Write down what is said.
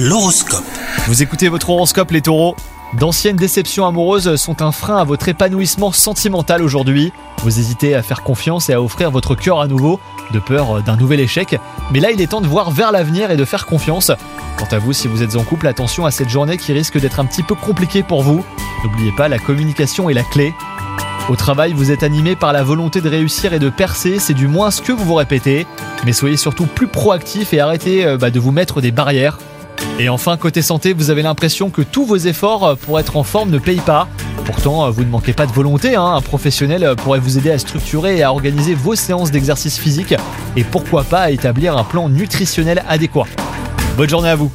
L'horoscope. Vous écoutez votre horoscope les taureaux D'anciennes déceptions amoureuses sont un frein à votre épanouissement sentimental aujourd'hui. Vous hésitez à faire confiance et à offrir votre cœur à nouveau, de peur d'un nouvel échec. Mais là, il est temps de voir vers l'avenir et de faire confiance. Quant à vous, si vous êtes en couple, attention à cette journée qui risque d'être un petit peu compliquée pour vous. N'oubliez pas, la communication est la clé. Au travail, vous êtes animé par la volonté de réussir et de percer, c'est du moins ce que vous vous répétez. Mais soyez surtout plus proactif et arrêtez euh, bah, de vous mettre des barrières. Et enfin, côté santé, vous avez l'impression que tous vos efforts euh, pour être en forme ne payent pas. Pourtant, euh, vous ne manquez pas de volonté, hein. un professionnel euh, pourrait vous aider à structurer et à organiser vos séances d'exercice physique et pourquoi pas à établir un plan nutritionnel adéquat. Bonne journée à vous